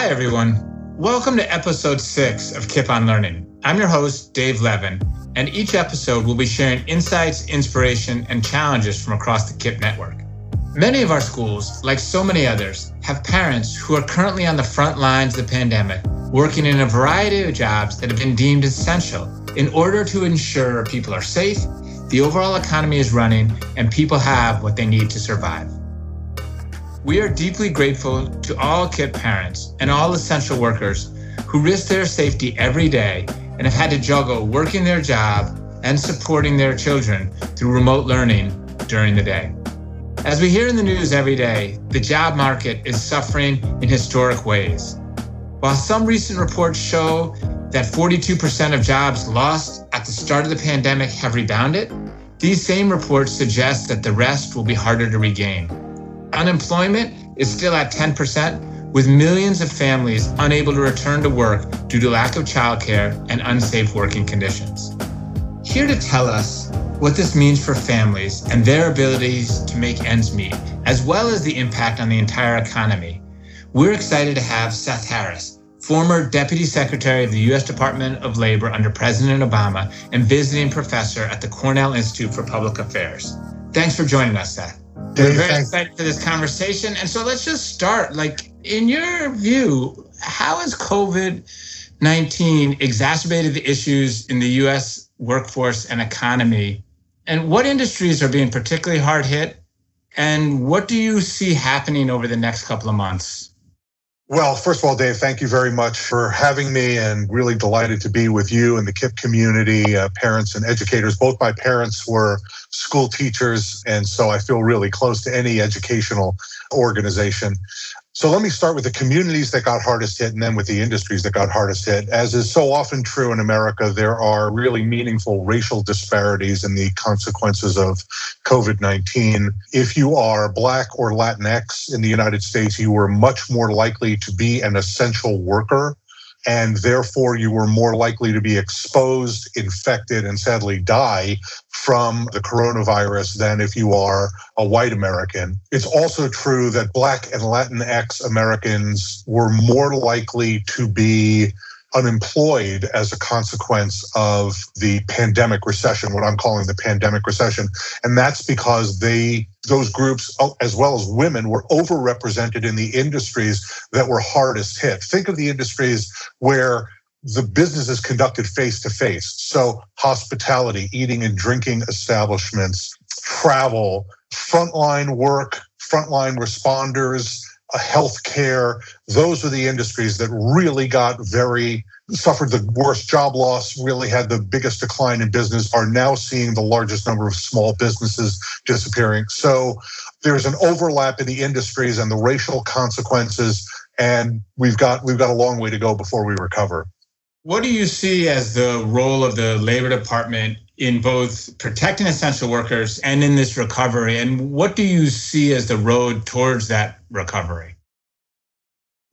Hi, everyone. Welcome to episode six of KIPP on Learning. I'm your host, Dave Levin, and each episode will be sharing insights, inspiration, and challenges from across the KIPP network. Many of our schools, like so many others, have parents who are currently on the front lines of the pandemic, working in a variety of jobs that have been deemed essential in order to ensure people are safe, the overall economy is running, and people have what they need to survive. We are deeply grateful to all KIPP parents and all essential workers who risk their safety every day and have had to juggle working their job and supporting their children through remote learning during the day. As we hear in the news every day, the job market is suffering in historic ways. While some recent reports show that 42% of jobs lost at the start of the pandemic have rebounded, these same reports suggest that the rest will be harder to regain. Unemployment is still at 10%, with millions of families unable to return to work due to lack of childcare and unsafe working conditions. Here to tell us what this means for families and their abilities to make ends meet, as well as the impact on the entire economy, we're excited to have Seth Harris, former Deputy Secretary of the U.S. Department of Labor under President Obama and visiting professor at the Cornell Institute for Public Affairs. Thanks for joining us, Seth. We're very excited for this conversation. And so let's just start. Like, in your view, how has COVID 19 exacerbated the issues in the U.S. workforce and economy? And what industries are being particularly hard hit? And what do you see happening over the next couple of months? Well, first of all, Dave, thank you very much for having me and really delighted to be with you and the KIPP community, uh, parents and educators. Both my parents were school teachers, and so I feel really close to any educational organization. So let me start with the communities that got hardest hit and then with the industries that got hardest hit. As is so often true in America, there are really meaningful racial disparities in the consequences of COVID 19. If you are Black or Latinx in the United States, you were much more likely to be an essential worker and therefore you were more likely to be exposed, infected, and sadly die from the coronavirus than if you are a white American. It's also true that Black and Latinx Americans were more likely to be unemployed as a consequence of the pandemic recession, what I'm calling the pandemic recession. And that's because they, those groups, oh, as well as women, were overrepresented in the industries that were hardest hit. Think of the industries where the business is conducted face to face. So hospitality, eating and drinking establishments, travel, frontline work, frontline responders, uh, healthcare. Those are the industries that really got very suffered the worst job loss, really had the biggest decline in business, are now seeing the largest number of small businesses disappearing. So there's an overlap in the industries and the racial consequences, and we've got we've got a long way to go before we recover. What do you see as the role of the Labor Department in both protecting essential workers and in this recovery? And what do you see as the road towards that recovery?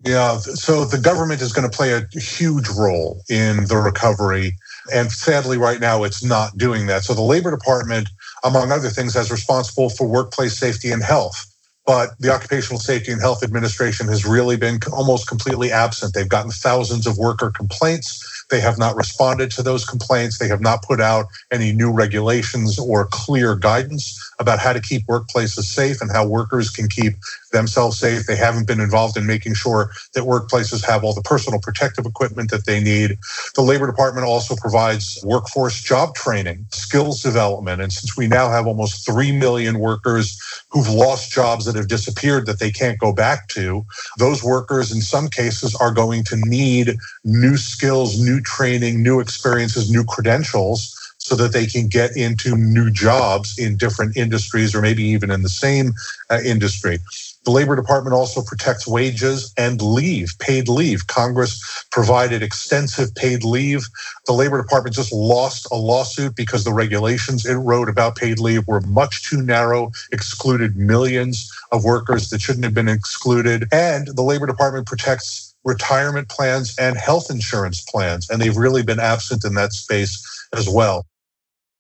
Yeah, so the government is going to play a huge role in the recovery. And sadly, right now, it's not doing that. So the Labor Department, among other things, is responsible for workplace safety and health. But the Occupational Safety and Health Administration has really been almost completely absent. They've gotten thousands of worker complaints they have not responded to those complaints. They have not put out any new regulations or clear guidance about how to keep workplaces safe and how workers can keep themselves safe. They haven't been involved in making sure that workplaces have all the personal protective equipment that they need. The Labor Department also provides workforce job training, skills development. And since we now have almost 3 million workers who've lost jobs that have disappeared that they can't go back to, those workers in some cases are going to need new skills, new training, new experiences, new credentials so that they can get into new jobs in different industries or maybe even in the same uh, industry. The Labor Department also protects wages and leave, paid leave. Congress provided extensive paid leave. The Labor Department just lost a lawsuit because the regulations it wrote about paid leave were much too narrow, excluded millions of workers that shouldn't have been excluded. And the Labor Department protects retirement plans and health insurance plans, and they've really been absent in that space as well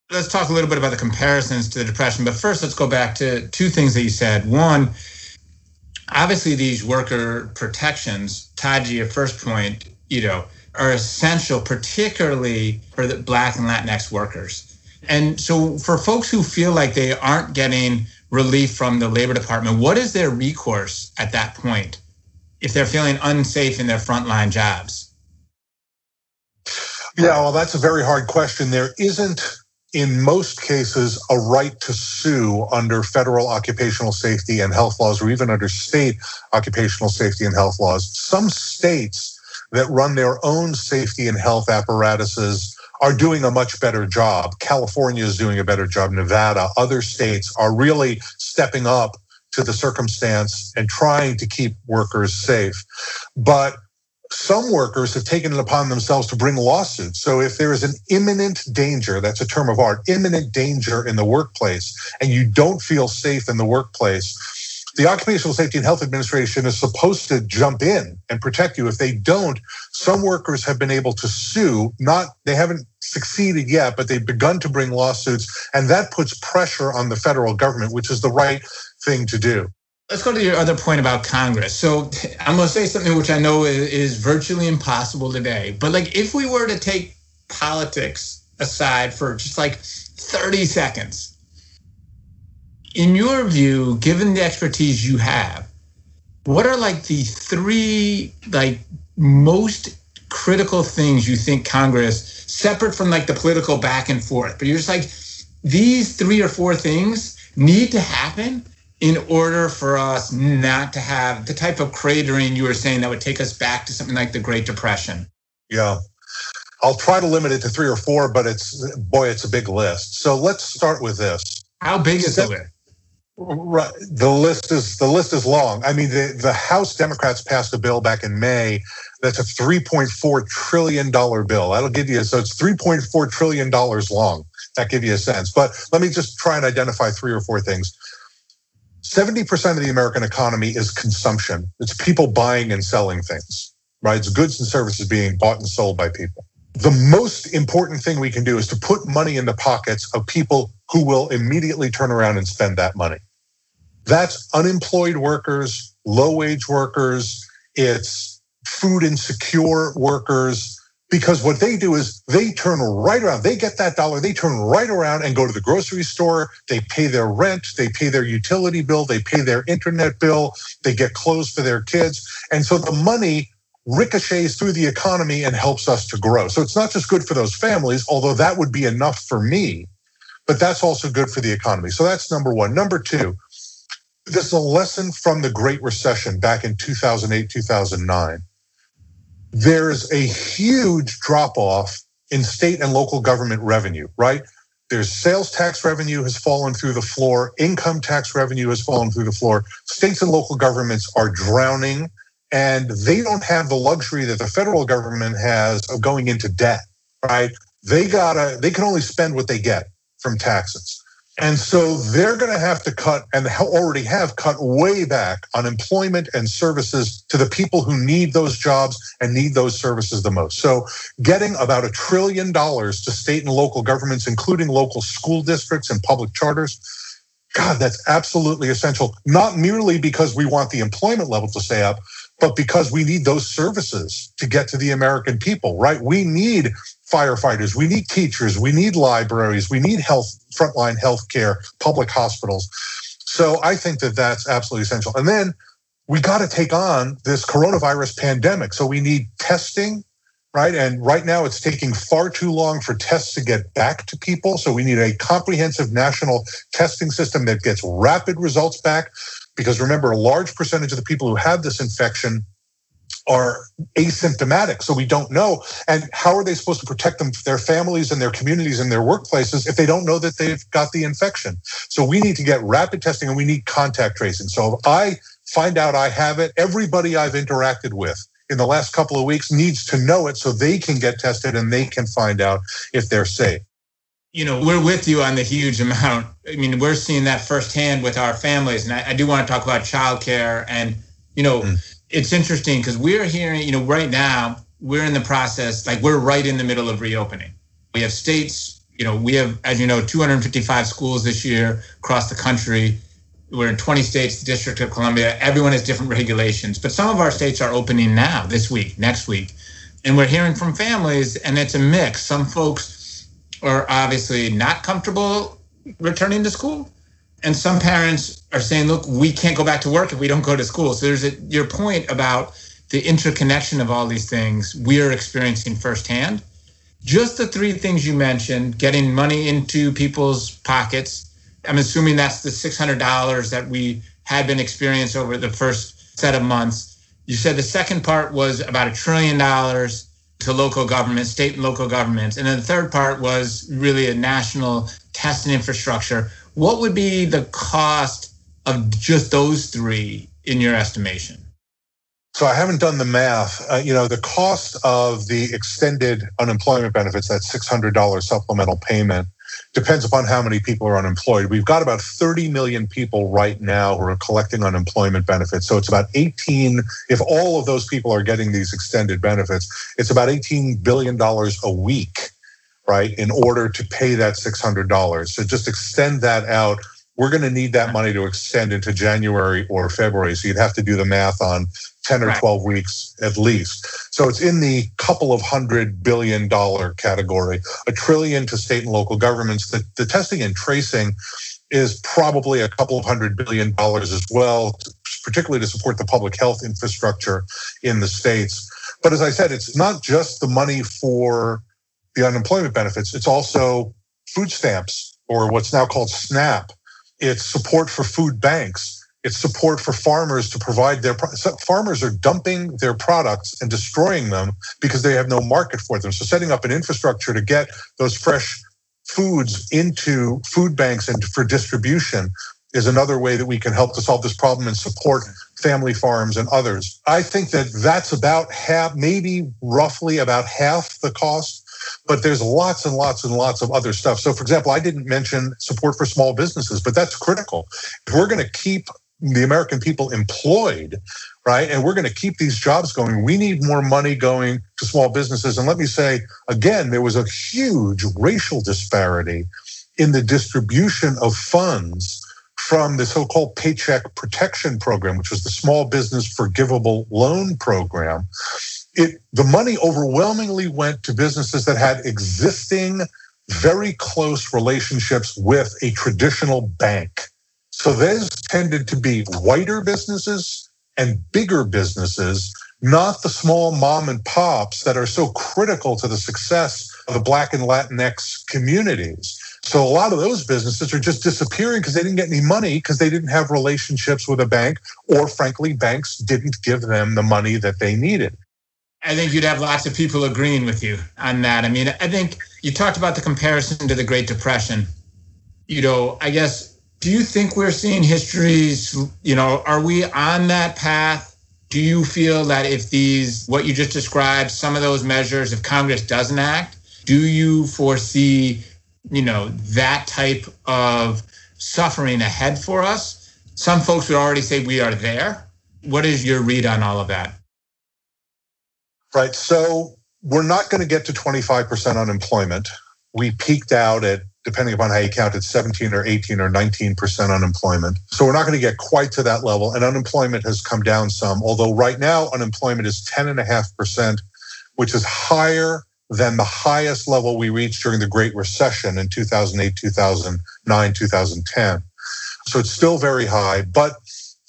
let's talk a little bit about the comparisons to the depression. But first, let's go back to two things that you said. One, obviously, these worker protections tied to your first point, you know, are essential, particularly for the Black and Latinx workers. And so, for folks who feel like they aren't getting relief from the Labor Department, what is their recourse at that point if they're feeling unsafe in their frontline jobs? Yeah, well, that's a very hard question. There isn't, in most cases, a right to sue under federal occupational safety and health laws or even under state occupational safety and health laws. Some states that run their own safety and health apparatuses are doing a much better job. California is doing a better job. Nevada, other states are really stepping up to the circumstance and trying to keep workers safe. But some workers have taken it upon themselves to bring lawsuits. So if there is an imminent danger, that's a term of art, imminent danger in the workplace, and you don't feel safe in the workplace, the Occupational Safety and Health Administration is supposed to jump in and protect you. If they don't, some workers have been able to sue. Not they haven't succeeded yet, but they've begun to bring lawsuits, and that puts pressure on the federal government, which is the right thing to do. Let's go to your other point about Congress. So I'm going to say something which I know is virtually impossible today, but like if we were to take politics aside for just like 30 seconds in your view, given the expertise you have, what are like the three like most critical things you think Congress, separate from like the political back and forth, but you're just like these three or four things need to happen in order for us not to have the type of cratering you were saying that would take us back to something like the Great Depression? Yeah. I'll try to limit it to three or four, but it's boy, it's a big list. So let's start with this. How big is the list? Right. The list is the list is long. I mean, the, the House Democrats passed a bill back in May that's a 3.4 trillion dollar bill. That'll give you so it's 3.4 trillion dollars long. That give you a sense. But let me just try and identify three or four things. 70% of the American economy is consumption. It's people buying and selling things, right? It's goods and services being bought and sold by people. The most important thing we can do is to put money in the pockets of people who will immediately turn around and spend that money. That's unemployed workers, low wage workers, it's food insecure workers, because what they do is they turn right around. They get that dollar, they turn right around and go to the grocery store. They pay their rent, they pay their utility bill, they pay their internet bill, they get clothes for their kids. And so the money ricochets through the economy and helps us to grow. So it's not just good for those families, although that would be enough for me, but that's also good for the economy. So that's number one. Number two, this is a lesson from the Great Recession back in 2008, 2009. There's a huge drop off in state and local government revenue, right? There's sales tax revenue has fallen through the floor, income tax revenue has fallen through the floor. States and local governments are drowning, and they don't have the luxury that the federal government has of going into debt, right? They gotta, they can only spend what they get from taxes. And so they're going to have to cut and already have cut way back on employment and services to the people who need those jobs and need those services the most. So getting about a trillion dollars to state and local governments, including local school districts and public charters. God, that's absolutely essential, not merely because we want the employment level to stay up, but because we need those services to get to the American people, right? We need firefighters, we need teachers, we need libraries, we need health, frontline health care, public hospitals. So I think that that's absolutely essential. And then we got to take on this coronavirus pandemic. So we need testing, right? And right now it's taking far too long for tests to get back to people. So we need a comprehensive national testing system that gets rapid results back. Because remember, a large percentage of the people who have this infection are asymptomatic, so we don't know. And how are they supposed to protect them, their families and their communities and their workplaces if they don't know that they've got the infection? So we need to get rapid testing and we need contact tracing. So if I find out I have it, everybody I've interacted with in the last couple of weeks needs to know it so they can get tested and they can find out if they're safe. You know, we're with you on the huge amount. I mean, we're seeing that firsthand with our families. And I, do want to talk about childcare and, you know, mm it's interesting because we're hearing, you know, right now we're in the process, like we're right in the middle of reopening. We have states, you know, we have, as you know, 255 schools this year across the country. we're in 20 states, the District of Columbia, everyone has different regulations. But some of our states are opening now, this week, next week. And we're hearing from families, and it's a mix. Some folks are obviously not comfortable returning to school. And some parents are saying, look, we can't go back to work if we don't go to school. So there's a, your point about the interconnection of all these things we are experiencing firsthand. Just the three things you mentioned getting money into people's pockets, I'm assuming that's the $600 that we had been experiencing over the first set of months. You said the second part was about a trillion dollars to local governments, state and local governments. And then the third part was really a national testing infrastructure. What would be the cost of just those three in your estimation? So I haven't done the math. Uh, you know, the cost of the extended unemployment benefits, that $600 supplemental payment, depends upon how many people are unemployed. We've got about 30 million people right now who are collecting unemployment benefits. So it's about 18, if all of those people are getting these extended benefits, it's about $18 billion a week, right, in order to pay that $600. So just extend that out. We're going to need that money to extend into January or February. So you'd have to do the math on 10 or 12 weeks at least. So it's in the couple of hundred billion dollar category, a trillion to state and local governments. The, the testing and tracing is probably a couple of hundred billion dollars as well, particularly to support the public health infrastructure in the states. But as I said, it's not just the money for the unemployment benefits, it's also food stamps or what's now called SNAP. It's support for food banks it's support for farmers to provide their farmers are dumping their products and destroying them because they have no market for them. So setting up an infrastructure to get those fresh foods into food banks and for distribution is another way that we can help to solve this problem and support family farms and others. I think that that's about half, maybe roughly about half the cost but there's lots and lots and lots of other stuff. So, for example, I didn't mention support for small businesses, but that's critical. If we're going to keep the American people employed, right? And we're going to keep these jobs going. We need more money going to small businesses. And let me say again, there was a huge racial disparity in the distribution of funds from the so-called Paycheck Protection Program, which was the Small Business Forgivable Loan Program. It, the money overwhelmingly went to businesses that had existing, very close relationships with a traditional bank so those tended to be whiter businesses and bigger businesses, not the small mom and pops that are so critical to the success of the Black and Latinx communities. So a lot of those businesses are just disappearing because they didn't get any money because they didn't have relationships with a bank, or frankly, banks didn't give them the money that they needed. I think you'd have lots of people agreeing with you on that. I mean, I think you talked about the comparison to the Great Depression. You know, I guess do you think we're seeing histories you know are we on that path do you feel that if these what you just described some of those measures if congress doesn't act do you foresee you know that type of suffering ahead for us some folks would already say we are there what is your read on all of that right so we're not going to get to 25% unemployment we peaked out at depending upon how you count it, 17 or 18 or 19% unemployment. So we're not going to get quite to that level. And unemployment has come down some, although right now unemployment is 10.5%, which is higher than the highest level we reached during the Great Recession in 2008, 2009, 2010. So it's still very high. But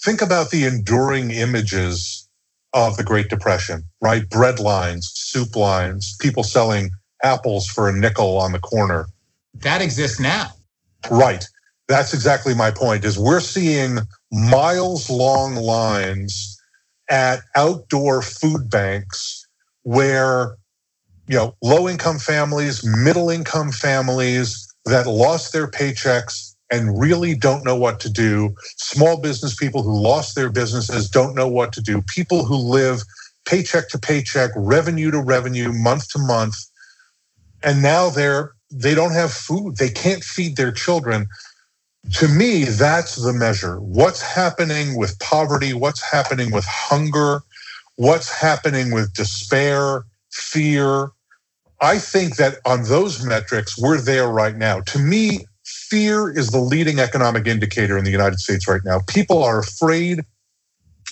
think about the enduring images of the Great Depression, right? Bread lines, soup lines, people selling apples for a nickel on the corner that exists now. Right. That's exactly my point is we're seeing miles long lines at outdoor food banks where you know low income families, middle income families that lost their paychecks and really don't know what to do, small business people who lost their businesses don't know what to do, people who live paycheck to paycheck, revenue to revenue, month to month, and now they're they don't have food. They can't feed their children. To me, that's the measure. What's happening with poverty? What's happening with hunger? What's happening with despair, fear? I think that on those metrics, we're there right now. To me, fear is the leading economic indicator in the United States right now. People are afraid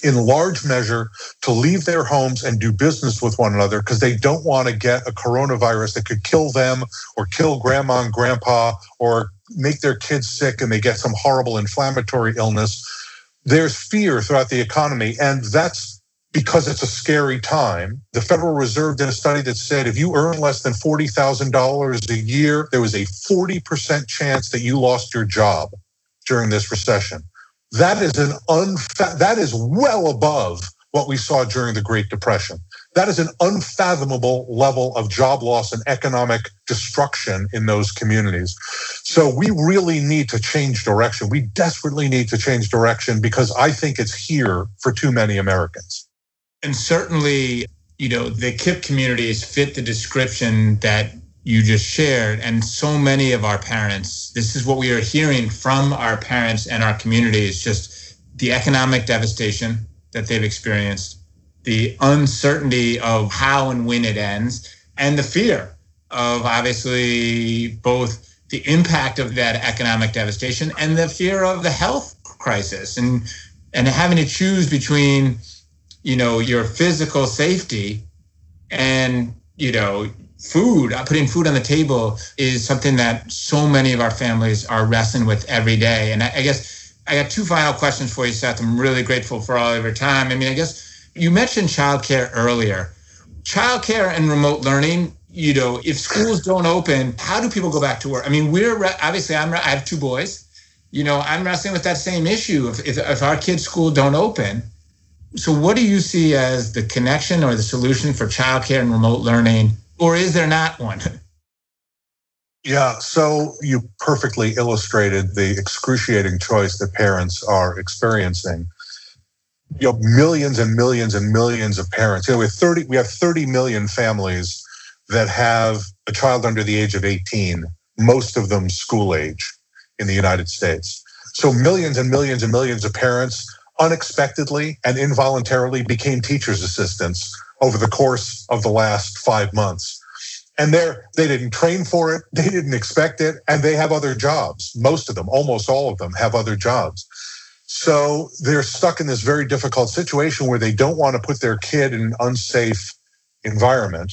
in large measure to leave their homes and do business with one another because they don't want to get a coronavirus that could kill them or kill grandma and grandpa or make their kids sick and they get some horrible inflammatory illness. There's fear throughout the economy, and that's because it's a scary time. The Federal Reserve did a study that said if you earn less than $40,000 a year, there was a 40% chance that you lost your job during this recession. That is an unfa- that is well above what we saw during the Great Depression. That is an unfathomable level of job loss and economic destruction in those communities. So we really need to change direction. We desperately need to change direction because I think it's here for too many Americans. And certainly, you know, the KIPP communities fit the description that you just shared. And so many of our parents, this is what we are hearing from our parents and our communities just the economic devastation that they've experienced, the uncertainty of how and when it ends, and the fear of obviously both the impact of that economic devastation and the fear of the health crisis and and having to choose between you know your physical safety and you know food, uh, putting food on the table is something that so many of our families are wrestling with every day. And I, I guess I got two final questions for you, Seth. I'm really grateful for all of your time. I mean, I guess you mentioned childcare earlier. Childcare and remote learning, you know, if schools don't open, how do people go back to work? I mean, we're obviously, I'm, I have two boys. You know, I'm wrestling with that same issue. If, if, if our kids' school don't open, so what do you see as the connection or the solution for childcare and remote learning or is there not one? Yeah, so you perfectly illustrated the excruciating choice that parents are experiencing. You know, millions and millions and millions of parents. You know, we have 30, we have 30 million families that have a child under the age of 18, most of them school age in the United States. So millions and millions and millions of parents unexpectedly and involuntarily became teachers' assistants over the course of the last five months. And they're, they didn't train for it, they didn't expect it, and they have other jobs. Most of them, almost all of them, have other jobs. So they're stuck in this very difficult situation where they don't want to put their kid in an unsafe environment.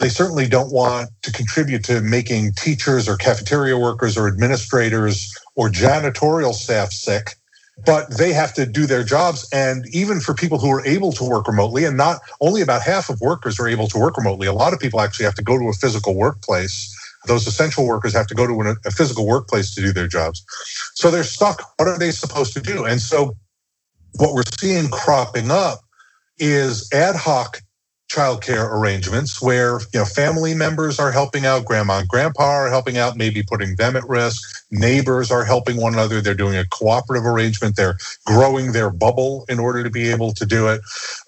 They certainly don't want to contribute to making teachers or cafeteria workers or administrators or janitorial staff sick but they have to do their jobs. And even for people who are able to work remotely, and not only about half of workers are able to work remotely, a lot of people actually have to go to a physical workplace. Those essential workers have to go to a physical workplace to do their jobs. So they're stuck. What are they supposed to do? And so what we're seeing cropping up is ad hoc childcare arrangements where you know family members are helping out, grandma and grandpa are helping out, maybe putting them at risk. Neighbors are helping one another. They're doing a cooperative arrangement. They're growing their bubble in order to be able to do it.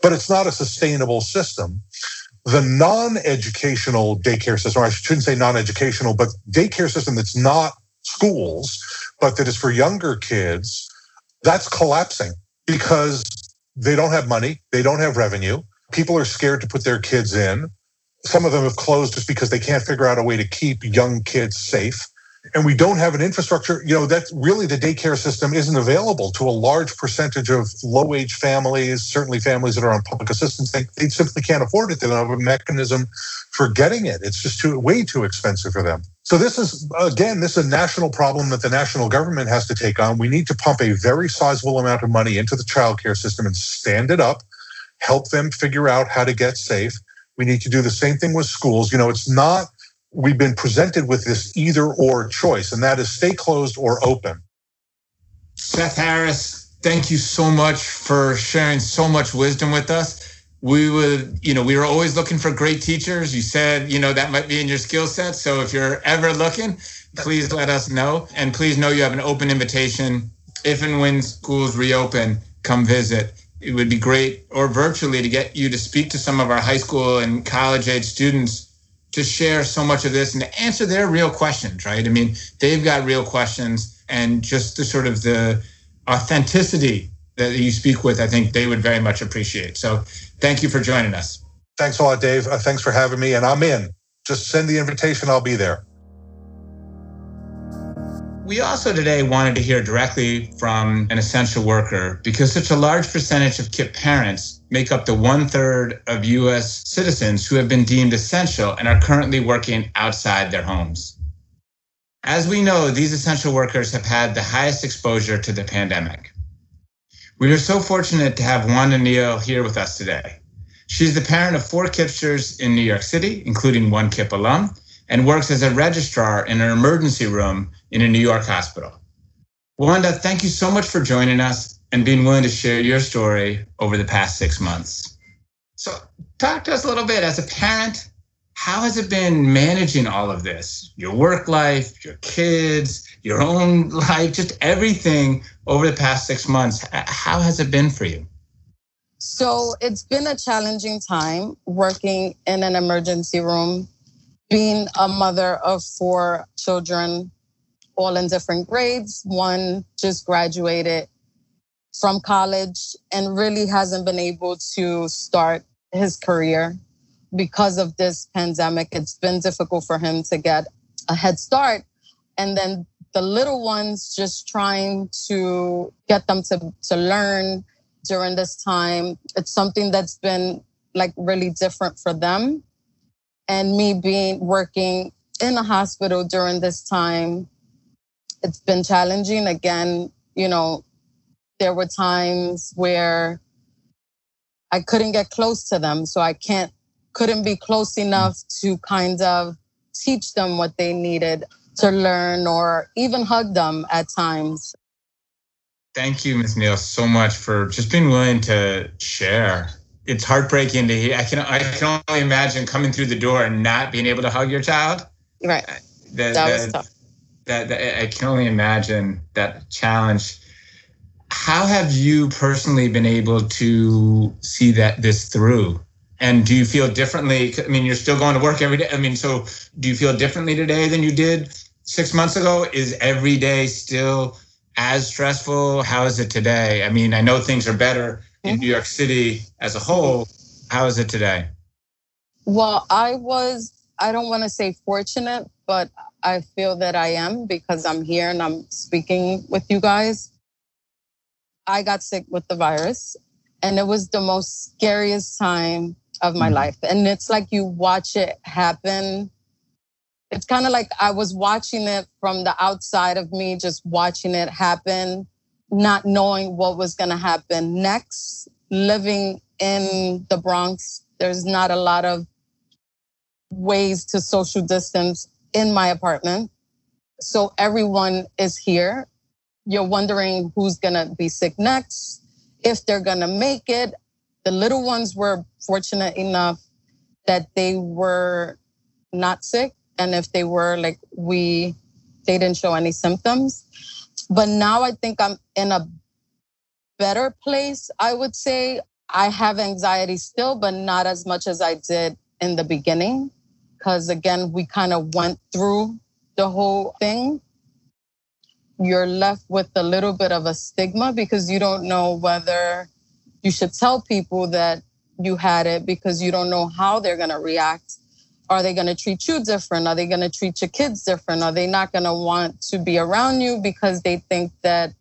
But it's not a sustainable system. The non-educational daycare system, I shouldn't say non-educational, but daycare system that's not schools, but that is for younger kids, that's collapsing because they don't have money, they don't have revenue people are scared to put their kids in. Some of them have closed just because they can't figure out a way to keep young kids safe. And we don't have an infrastructure, you know, that really the daycare system isn't available to a large percentage of low wage families, certainly families that are on public assistance. They, they simply can't afford it. They don't have a mechanism for getting it. It's just too way too expensive for them. So this is again, this is a national problem that the national government has to take on. We need to pump a very sizable amount of money into the childcare system and stand it up help them figure out how to get safe. We need to do the same thing with schools. You know, it's not, we've been presented with this either or choice, and that is stay closed or open. Seth Harris, thank you so much for sharing so much wisdom with us. We would, you know, we were always looking for great teachers. You said, you know, that might be in your skill set. So if you're ever looking, please let us know. And please know you have an open invitation. If and when schools reopen, come visit it would be great or virtually to get you to speak to some of our high school and college age students to share so much of this and to answer their real questions right? I mean they've got real questions and just the sort of the authenticity that you speak with i think they would very much appreciate. So thank you for joining us. Thanks a lot dave. Uh, thanks for having me and i'm in. Just send the invitation. I'll be there We also today wanted to hear directly from an essential worker because such a large percentage of KIPP parents make up the one third of U.S. citizens who have been deemed essential and are currently working outside their homes. As we know, these essential workers have had the highest exposure to the pandemic. We are so fortunate to have Wanda Neal here with us today. She's the parent of four KIPPsters in New York City, including one KIPP alum, and works as a registrar in an emergency room in a New York hospital. Wanda, thank you so much for joining us and being willing to share your story over the past six months. So, talk to us a little bit as a parent. How has it been managing all of this? Your work life, your kids, your own life, just everything over the past six months. How has it been for you? So, it's been a challenging time working in an emergency room being a mother of four children, all in different grades. One just graduated from college and really hasn't been able to start his career because of this pandemic. It's been difficult for him to get a head start. And then the little ones just trying to get them to, to learn during this time. It's something that's been like really different for them and me being working in a hospital during this time it's been challenging. Again you know there were times where i couldn't get close to them so i can't couldn't be close enough to kind of teach them what they needed to learn or even hug them at times. Thank you ms neal so much for just being willing to share it's heartbreaking to hear. I can I can only imagine coming through the door and not being able to hug your child. Right. That, that was tough. That, that I can only imagine that challenge. How have you personally been able to see that this through? And do you feel differently? I mean, you're still going to work every day. I mean, so do you feel differently today than you did six months ago? Is every day still as stressful? How is it today? I mean, I know things are better in New York City as a whole. How is it today? Well, I was, I don't want to say fortunate, but I feel that I am because I'm here and I'm speaking with you guys. I got sick with the virus and it was the most scariest time of my mm-hmm. life. And it's like you watch it happen. It's kind of like I was watching it from the outside of me, just watching it happen not knowing what was going to happen next. Living in the Bronx, there's not a lot of ways to social distance in my apartment. So everyone is here. You're wondering who's going to be sick next, if they're going to make it. The little ones were fortunate enough that they were not sick. And if they were, like, we, they didn't show any symptoms. But now I think I'm in a better place, I would say. I have anxiety still, but not as much as I did in the beginning. Because again, we kind of went through the whole thing. You're left with a little bit of a stigma because you don't know whether you should tell people that you had it because you don't know how they're going to react are they going to treat you different? Are they going to treat your kids different? Are they not going to want to be around you because they think that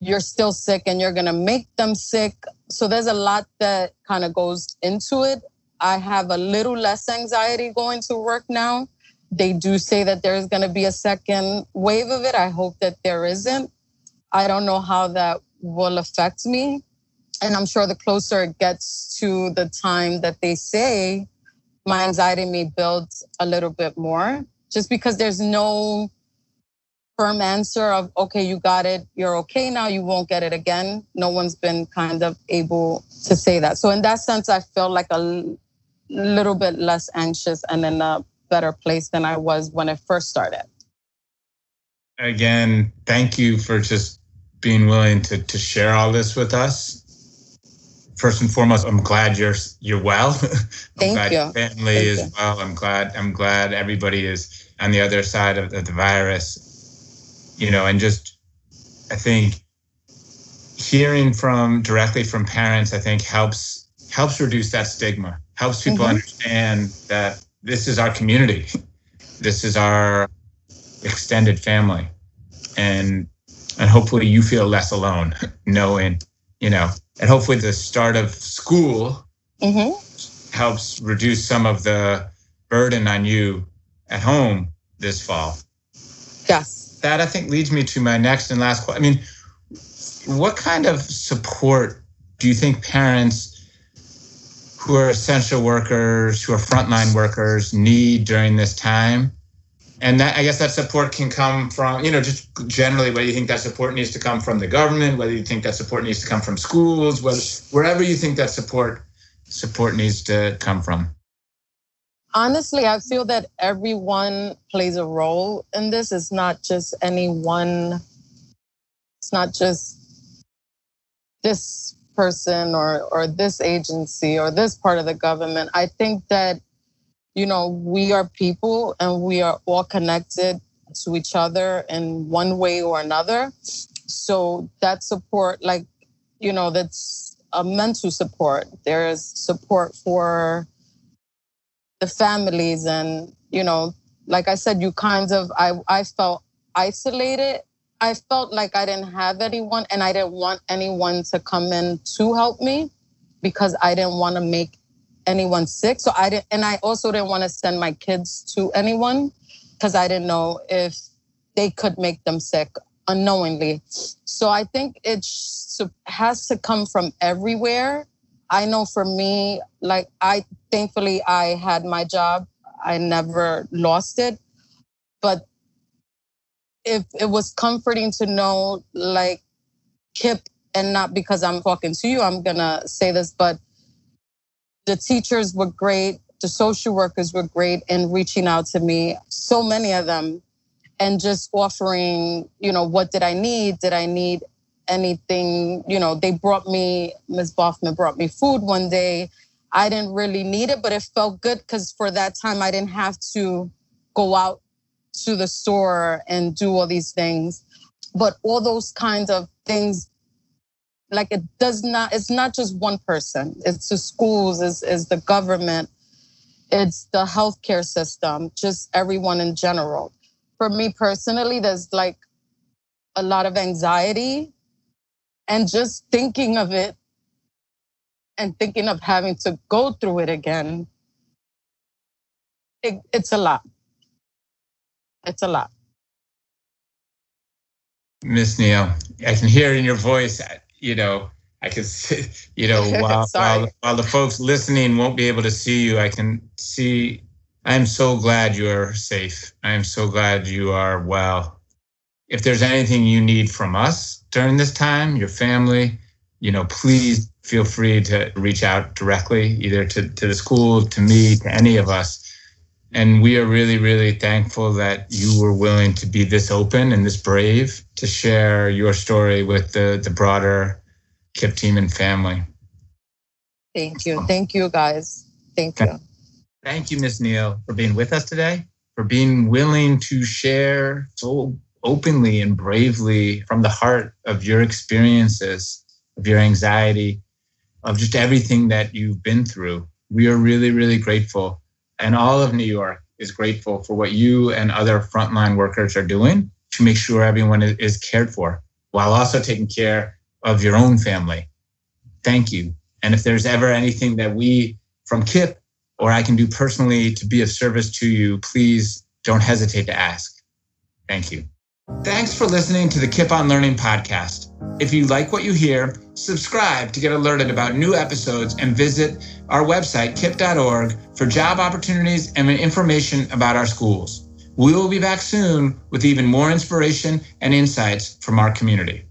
you're still sick and you're going to make them sick? So there's a lot that kind of goes into it. I have a little less anxiety going to work now. They do say that there's going to be a second wave of it. I hope that there isn't. I don't know how that will affect me. And I'm sure the closer it gets to the time that they say, my anxiety may build a little bit more just because there's no firm answer of okay you got it. You're okay now. You won't get it again. No one's been kind of able to say that. So in that sense i feel like a little bit less anxious and in a better place than i was when it first started. Again thank you for just being willing to, to share all this with us first and foremost, I'm glad you're you're well. Thank you. Family Thank is you. well. I'm glad I'm glad everybody is on the other side of the, the virus. You know, and just I think hearing from directly from parents, I think helps helps reduce that stigma. Helps people mm-hmm. understand that this is our community. This is our extended family. and and hopefully you feel less alone knowing you know and hopefully the start of school mm-hmm. helps reduce some of the burden on you at home this fall yes that i think leads me to my next and last question i mean what kind of support do you think parents who are essential workers, who are frontline workers need during this time? And that I guess that support can come from, you know, just generally whether you think that support needs to come from the government, whether you think that support needs to come from schools, whether, wherever you think that support support needs to come from. Honestly, I feel that everyone plays a role in this. It's not just any one, it's not just this person or or this agency or this part of the government. I think that you know we are people and we are all connected to each other in one way or another. So that support, like you know, that's a mental support. There is support for the families and you know like i said you kind of i i felt isolated I felt like I didn't have anyone and I didn't want anyone to come in to help me because I didn't want to make anyone sick. So I didn't, and I also didn't want to send my kids to anyone because I didn't know if they could make them sick unknowingly. So I think it has to come from everywhere. I know for me, like I thankfully I had my job. I never lost it. But if it was comforting to know like KIPP and not because I'm talking to you, I'm gonna say this, but the teachers were great, the social workers were great in reaching out to me, so many of them, and just offering, you know, what did I need? Did I need anything? You know, they brought me, Ms. Boffman brought me food one day. I didn't really need it, but it felt good because for that time I didn't have to go out to the store and do all these things. But all those kinds of things, like it does not, it's not just one person. It's the schools, it's, it's the government, it's the healthcare system, just everyone in general. For me personally, there's like a lot of anxiety and just thinking of it and thinking of having to go through it again. It, it's a lot. It's a lot. Miss Neal, I can hear in your voice, you know, I can see, you know, while, while, while the folks listening won't be able to see you, I can see. I'm so glad you are safe. I am so glad you are well. If there's anything you need from us during this time, your family, you know, please feel free to reach out directly, either to, to the school, to me, to any of us and we are really, really thankful that you were willing to be this open and this brave to share your story with the, the broader KIPP team and family. Thank you. Thank you, guys. Thank you. Thank you, Ms. Neal, for being with us today, for being willing to share so openly and bravely from the heart of your experiences, of your anxiety, of just everything that you've been through. We are really, really grateful and all of New York is grateful for what you and other frontline workers are doing to make sure everyone is cared for while also taking care of your own family. Thank you. And if there's ever anything that we from KIPP or I can do personally to be of service to you, please don't hesitate to ask. Thank you. Thanks for listening to the KIPP on Learning podcast. If you like what you hear, subscribe to get alerted about new episodes and visit our website, kipp.org, for job opportunities and information about our schools. We will be back soon with even more inspiration and insights from our community.